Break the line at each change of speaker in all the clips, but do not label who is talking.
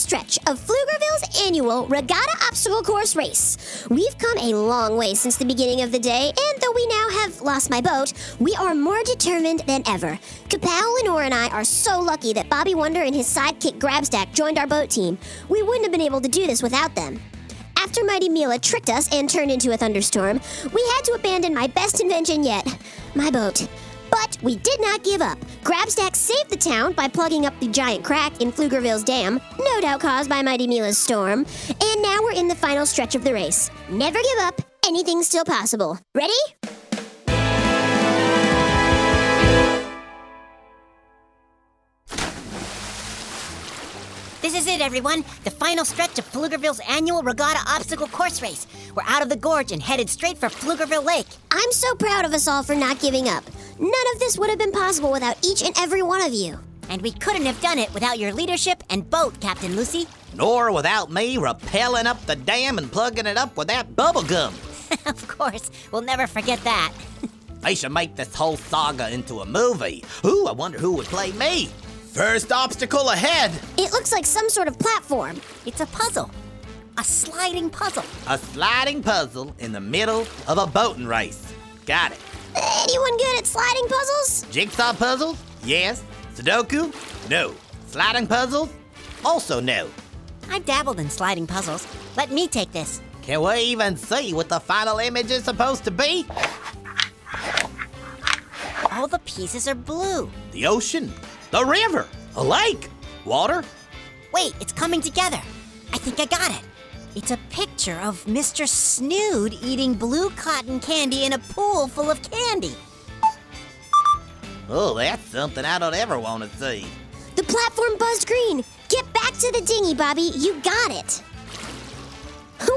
stretch of Pflugerville's annual Regatta Obstacle Course race. We've come a long way since the beginning of the day, and though we now have lost my boat, we are more determined than ever. Kapow, Lenore, and I are so lucky that Bobby Wonder and his sidekick Grabstack joined our boat team. We wouldn't have been able to do this without them. After Mighty Mila tricked us and turned into a thunderstorm, we had to abandon my best invention yet my boat. But we did not give up. Grabstack saved the town by plugging up the giant crack in Pflugerville's dam, no doubt caused by Mighty Mila's storm. And now we're in the final stretch of the race. Never give up, anything's still possible. Ready?
This is it, everyone. The final stretch of Pflugerville's annual regatta obstacle course race. We're out of the gorge and headed straight for Pflugerville Lake.
I'm so proud of us all for not giving up. None of this would have been possible without each and every one of you.
And we couldn't have done it without your leadership and boat, Captain Lucy.
Nor without me rappelling up the dam and plugging it up with that bubble gum.
of course, we'll never forget that.
They should make this whole saga into a movie. Ooh, I wonder who would play me. First obstacle ahead.
It looks like some sort of platform.
It's a puzzle. A sliding puzzle.
A sliding puzzle in the middle of a boating race. Got it.
Anyone good at sliding puzzles?
Jigsaw puzzles? Yes. Sudoku? No. Sliding puzzles? Also no.
I've dabbled in sliding puzzles. Let me take this.
Can we even see what the final image is supposed to be?
All the pieces are blue.
The ocean, the river, a lake, water.
Wait, it's coming together. I think I got it. It's a picture of Mr. Snood eating blue cotton candy in a pool full of candy.
Oh, that's something I don't ever want to see.
The platform buzzed green. Get back to the dinghy, Bobby. You got it.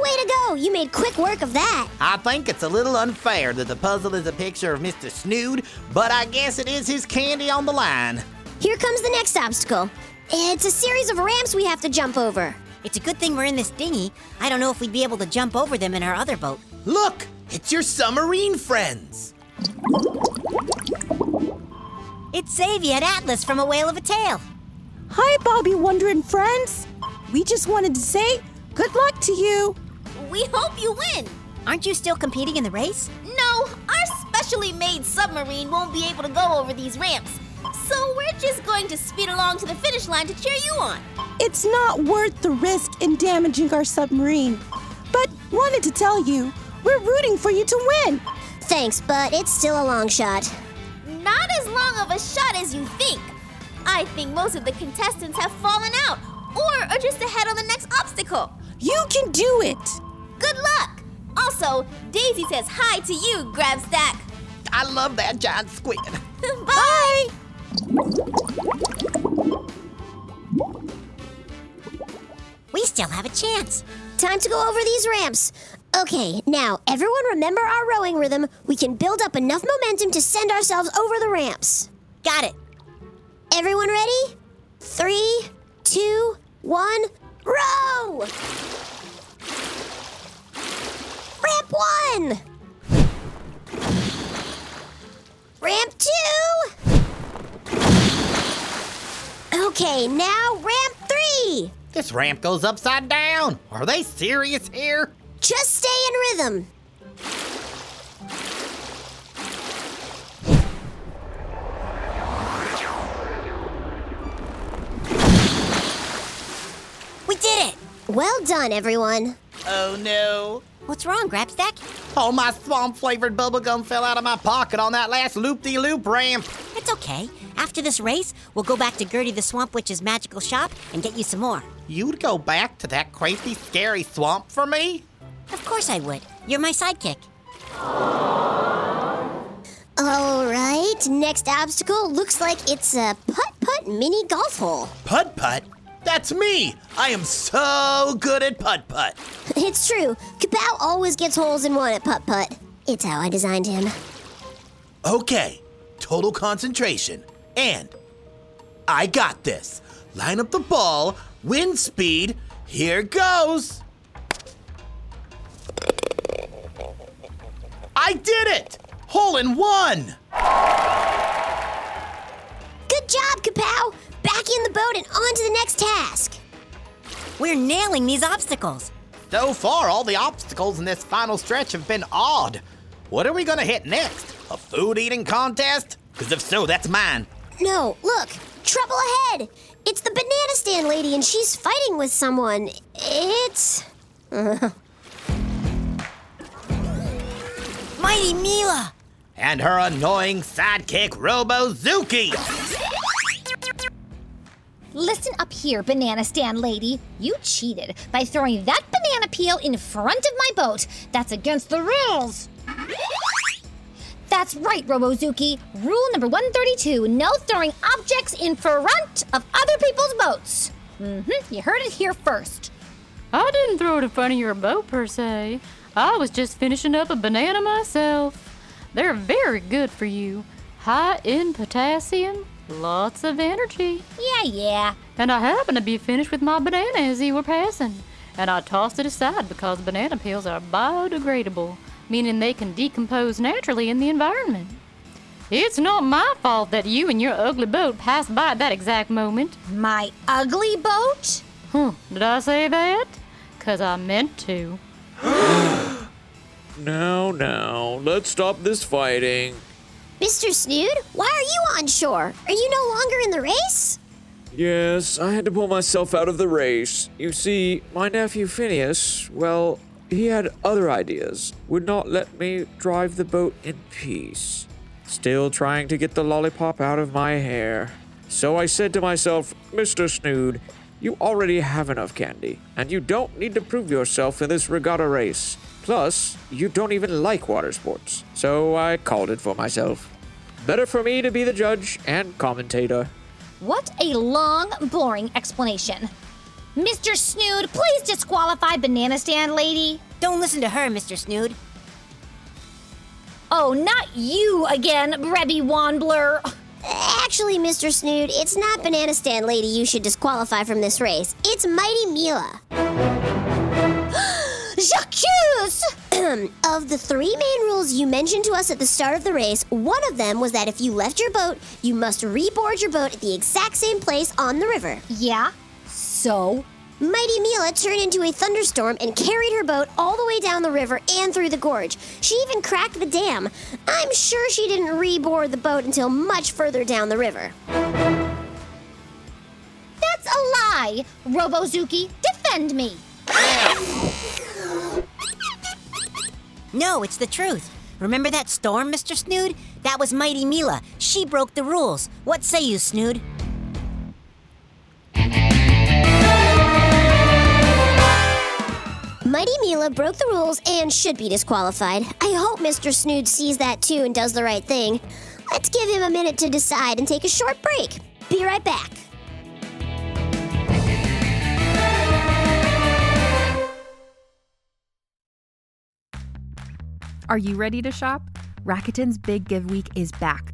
Way to go! You made quick work of that.
I think it's a little unfair that the puzzle is a picture of Mr. Snood, but I guess it is his candy on the line.
Here comes the next obstacle. It's a series of ramps we have to jump over.
It's a good thing we're in this dinghy. I don't know if we'd be able to jump over them in our other boat.
Look, it's your submarine friends.
It's Xavier and Atlas from A Whale of a Tale.
Hi, Bobby Wonder and friends. We just wanted to say good luck to you.
We hope you win.
Aren't you still competing in the race?
No, our specially made submarine won't be able to go over these ramps. So we're just going to speed along to the finish line to cheer you on.
It's not worth the risk in damaging our submarine. But wanted to tell you, we're rooting for you to win.
Thanks, but it's still a long shot.
Not as long of a shot as you think. I think most of the contestants have fallen out or are just ahead on the next obstacle.
You can do it.
Good luck. Also, Daisy says hi to you, Grabstack.
I love that giant squid.
Bye.
We still have a chance.
Time to go over these ramps. Okay, now, everyone remember our rowing rhythm. We can build up enough momentum to send ourselves over the ramps.
Got it.
Everyone ready? Three, two, one, row! Ramp one! Ramp two! Okay, now ramp three.
This ramp goes upside down. Are they serious here?
Just stay in rhythm. We did it! Well done, everyone.
Oh no.
What's wrong, Grabstack?
Oh, my swamp flavored bubblegum fell out of my pocket on that last loop de loop ramp.
It's okay. After this race, we'll go back to Gertie the Swamp Witch's magical shop and get you some more.
You'd go back to that crazy, scary swamp for me?
Of course I would. You're my sidekick.
All right, next obstacle looks like it's a putt putt mini golf hole.
Putt putt? That's me! I am so good at putt putt.
It's true, Kapow always gets holes in one at putt putt. It's how I designed him.
Okay, total concentration. And I got this. Line up the ball, wind speed, here goes. I did it! Hole in one!
Good job, Kapow! Back in the boat and on to the next task.
We're nailing these obstacles.
So far, all the obstacles in this final stretch have been odd. What are we gonna hit next? A food eating contest? Because if so, that's mine.
No, look, trouble ahead! It's the banana stand lady and she's fighting with someone. It's.
Mighty Mila!
And her annoying sidekick, Robozuki.
Listen up here, banana stand lady. You cheated by throwing that banana peel in front of my boat. That's against the rules. That's right, Robozuki. Rule number 132 no throwing objects in front of other people's boats. hmm you heard it here first.
I didn't throw it in front of your boat per se. I was just finishing up a banana myself. They're very good for you. High in potassium, lots of energy.
Yeah, yeah.
And I happened to be finished with my banana as you were passing. And I tossed it aside because banana peels are biodegradable, meaning they can decompose naturally in the environment. It's not my fault that you and your ugly boat passed by at that exact moment.
My ugly boat?
Huh, did I say that? 'Cause I meant to.
Now, now, let's stop this fighting.
Mr. Snood, why are you on shore? Are you no longer in the race?
Yes, I had to pull myself out of the race. You see, my nephew Phineas, well, he had other ideas, would not let me drive the boat in peace. Still trying to get the lollipop out of my hair. So I said to myself, Mr. Snood, you already have enough candy, and you don't need to prove yourself in this regatta race. Plus, you don't even like water sports, so I called it for myself. Better for me to be the judge and commentator.
What a long, boring explanation. Mr. Snood, please disqualify Banana Stand Lady.
Don't listen to her, Mr. Snood.
Oh, not you again, Brebby Wandler.
Actually, Mr. Snood, it's not Banana Stand Lady you should disqualify from this race. It's Mighty Mila.
J'accuse!
of the three main rules you mentioned to us at the start of the race, one of them was that if you left your boat, you must reboard your boat at the exact same place on the river.
Yeah, so?
Mighty Mila turned into a thunderstorm and carried her boat all the way down the river and through the gorge. She even cracked the dam. I'm sure she didn't reboard the boat until much further down the river.
That's a lie! Robozuki, defend me!
No, it's the truth. Remember that storm, Mr. Snood? That was Mighty Mila. She broke the rules. What say you, Snood?
Mighty Mila broke the rules and should be disqualified. I hope Mr. Snood sees that too and does the right thing. Let's give him a minute to decide and take a short break. Be right back.
Are you ready to shop? Rakuten's Big Give Week is back.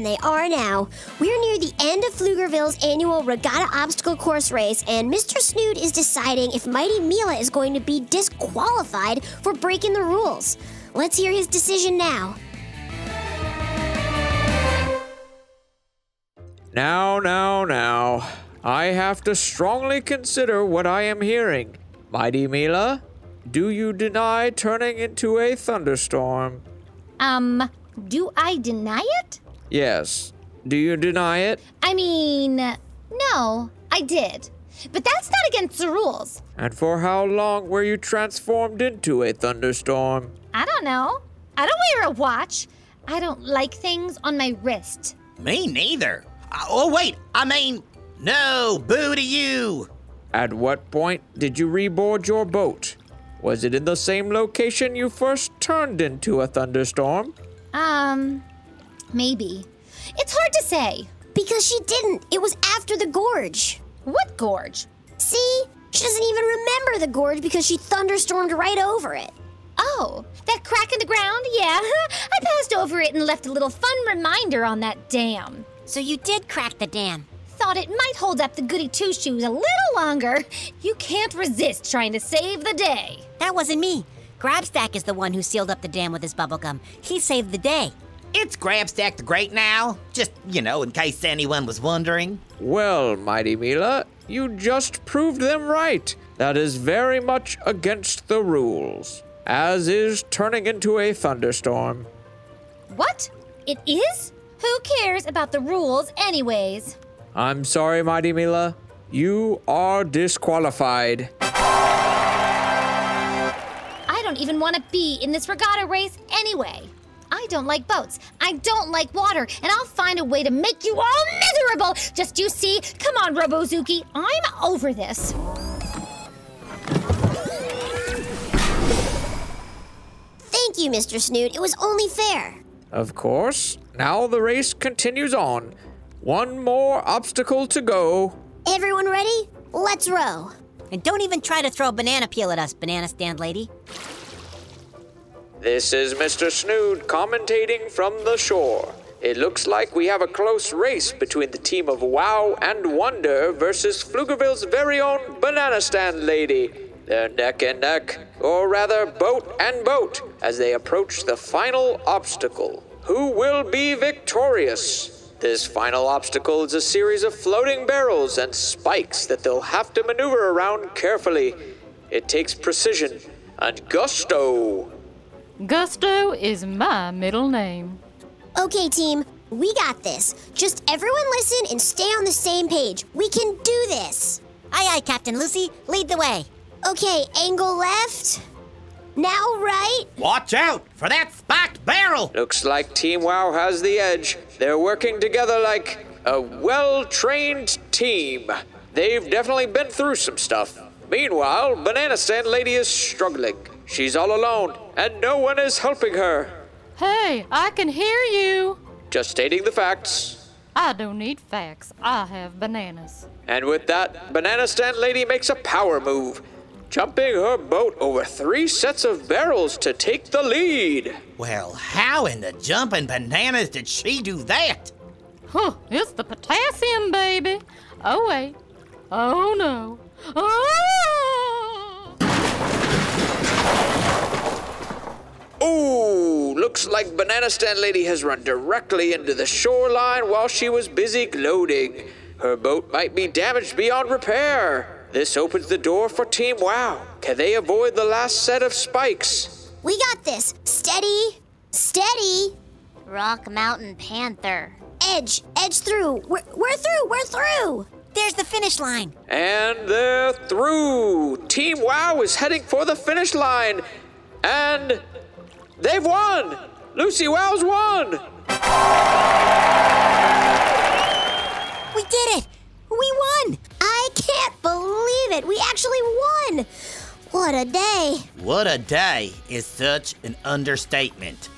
than they are now. We're near the end of Pflugerville's annual regatta obstacle course race, and Mr. Snood is deciding if Mighty Mila is going to be disqualified for breaking the rules. Let's hear his decision now.
Now, now, now. I have to strongly consider what I am hearing. Mighty Mila, do you deny turning into a thunderstorm?
Um, do I deny it?
Yes. Do you deny it?
I mean, no, I did. But that's not against the rules.
And for how long were you transformed into a thunderstorm?
I don't know. I don't wear a watch. I don't like things on my wrist.
Me neither. Uh, oh, wait, I mean, no, boo to you.
At what point did you reboard your boat? Was it in the same location you first turned into a thunderstorm?
Um, maybe. It's hard to say.
Because she didn't. It was after the gorge.
What gorge?
See? She doesn't even remember the gorge because she thunderstormed right over it.
Oh, that crack in the ground? Yeah. I passed over it and left a little fun reminder on that dam.
So you did crack the dam.
Thought it might hold up the goody two shoes a little longer. You can't resist trying to save the day.
That wasn't me. Grabstack is the one who sealed up the dam with his bubblegum. He saved the day.
It's Grabstack the Great now. Just, you know, in case anyone was wondering.
Well, Mighty Mila, you just proved them right. That is very much against the rules, as is turning into a thunderstorm.
What? It is? Who cares about the rules, anyways?
I'm sorry, Mighty Mila. You are disqualified.
I don't even want to be in this regatta race anyway. I don't like boats. I don't like water, and I'll find a way to make you all miserable. Just you see. Come on, Robozuki. I'm over this.
Thank you, Mr. Snood. It was only fair.
Of course. Now the race continues on. One more obstacle to go.
Everyone ready? Let's row.
And don't even try to throw a banana peel at us, banana stand lady.
This is Mr. Snood commentating from the shore. It looks like we have a close race between the team of Wow and Wonder versus Pflugerville's very own Banana Stand Lady. They're neck and neck, or rather, boat and boat, as they approach the final obstacle. Who will be victorious? This final obstacle is a series of floating barrels and spikes that they'll have to maneuver around carefully. It takes precision and gusto.
Gusto is my middle name.
Okay, team, we got this. Just everyone listen and stay on the same page. We can do this.
Aye, aye, Captain Lucy. Lead the way.
Okay, angle left. Now right.
Watch out for that spiked barrel.
Looks like Team WoW has the edge. They're working together like a well trained team. They've definitely been through some stuff. Meanwhile, Banana Stand Lady is struggling. She's all alone, and no one is helping her.
Hey, I can hear you.
Just stating the facts.
I don't need facts. I have bananas.
And with that, Banana Stand Lady makes a power move, jumping her boat over three sets of barrels to take the lead.
Well, how in the jumping bananas did she do that?
Huh, it's the potassium, baby. Oh, wait. Oh, no. Ah!
Looks like Banana Stand Lady has run directly into the shoreline while she was busy gloating. Her boat might be damaged beyond repair. This opens the door for Team Wow. Can they avoid the last set of spikes?
We got this. Steady. Steady.
Rock Mountain Panther.
Edge. Edge through. We're, we're through. We're through.
There's the finish line.
And they're through. Team Wow is heading for the finish line. And they've won. Lucy Wells won.
We did it! We won!
I can't believe it. We actually won. What a day.
What a day is such an understatement.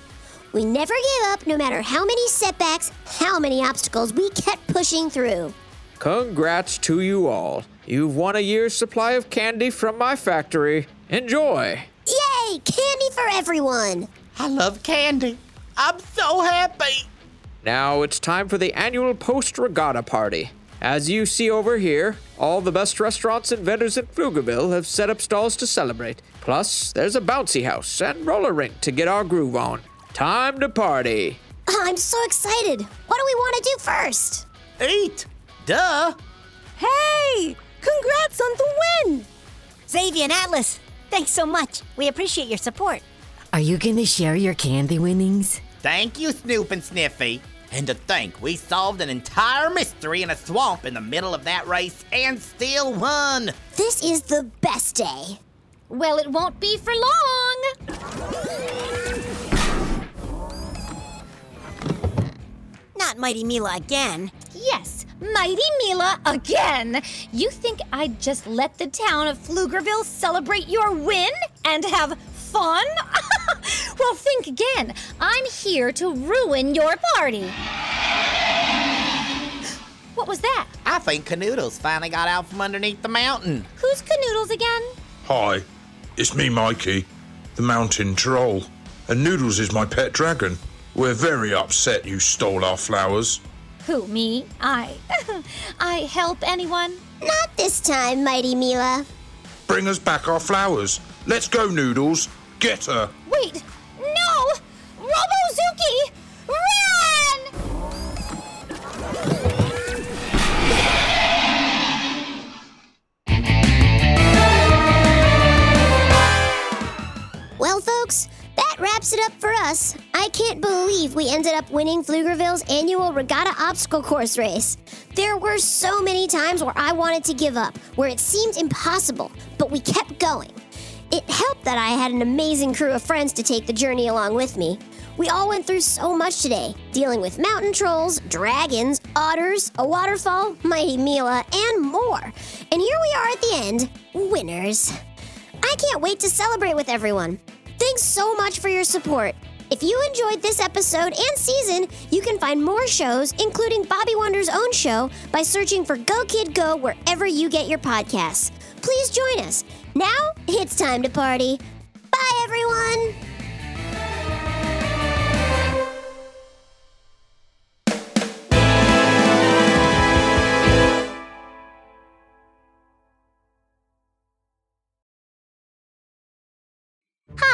We never gave up no matter how many setbacks, how many obstacles we kept pushing through.
Congrats to you all. You've won a year's supply of candy from my factory. Enjoy.
Yay! Candy for everyone.
I love candy. I'm so happy.
Now it's time for the annual post regatta party. As you see over here, all the best restaurants and vendors in Pflugerville have set up stalls to celebrate. Plus, there's a bouncy house and roller rink to get our groove on. Time to party.
I'm so excited. What do we want to do first?
Eat. Duh.
Hey! Congrats on the win!
Xavier and Atlas, thanks so much. We appreciate your support.
Are you gonna share your candy winnings?
Thank you, Snoop and Sniffy. And to think we solved an entire mystery in a swamp in the middle of that race and still won.
This is the best day.
Well, it won't be for long.
Not Mighty Mila again.
Yes, Mighty Mila again. You think I'd just let the town of Pflugerville celebrate your win and have fun? well, think again. I'm here to ruin your party. What was that?
I think Canoodles finally got out from underneath the mountain.
Who's Canoodles again?
Hi, it's me, Mikey, the mountain troll. And Noodles is my pet dragon. We're very upset you stole our flowers.
Who, me? I. I help anyone?
Not this time, Mighty Mila.
Bring us back our flowers. Let's go, Noodles. Get her.
Wait!
Wraps it up for us. I can't believe we ended up winning Pflugerville's annual regatta obstacle course race. There were so many times where I wanted to give up, where it seemed impossible, but we kept going. It helped that I had an amazing crew of friends to take the journey along with me. We all went through so much today, dealing with mountain trolls, dragons, otters, a waterfall, Mighty Mila, and more. And here we are at the end, winners. I can't wait to celebrate with everyone. Thanks so much for your support. If you enjoyed this episode and season, you can find more shows, including Bobby Wonder's own show, by searching for Go Kid Go wherever you get your podcasts. Please join us. Now it's time to party. Bye, everyone.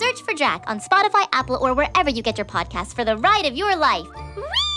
Search for Drac on Spotify, Apple, or wherever you get your podcasts for the ride of your life. Whee!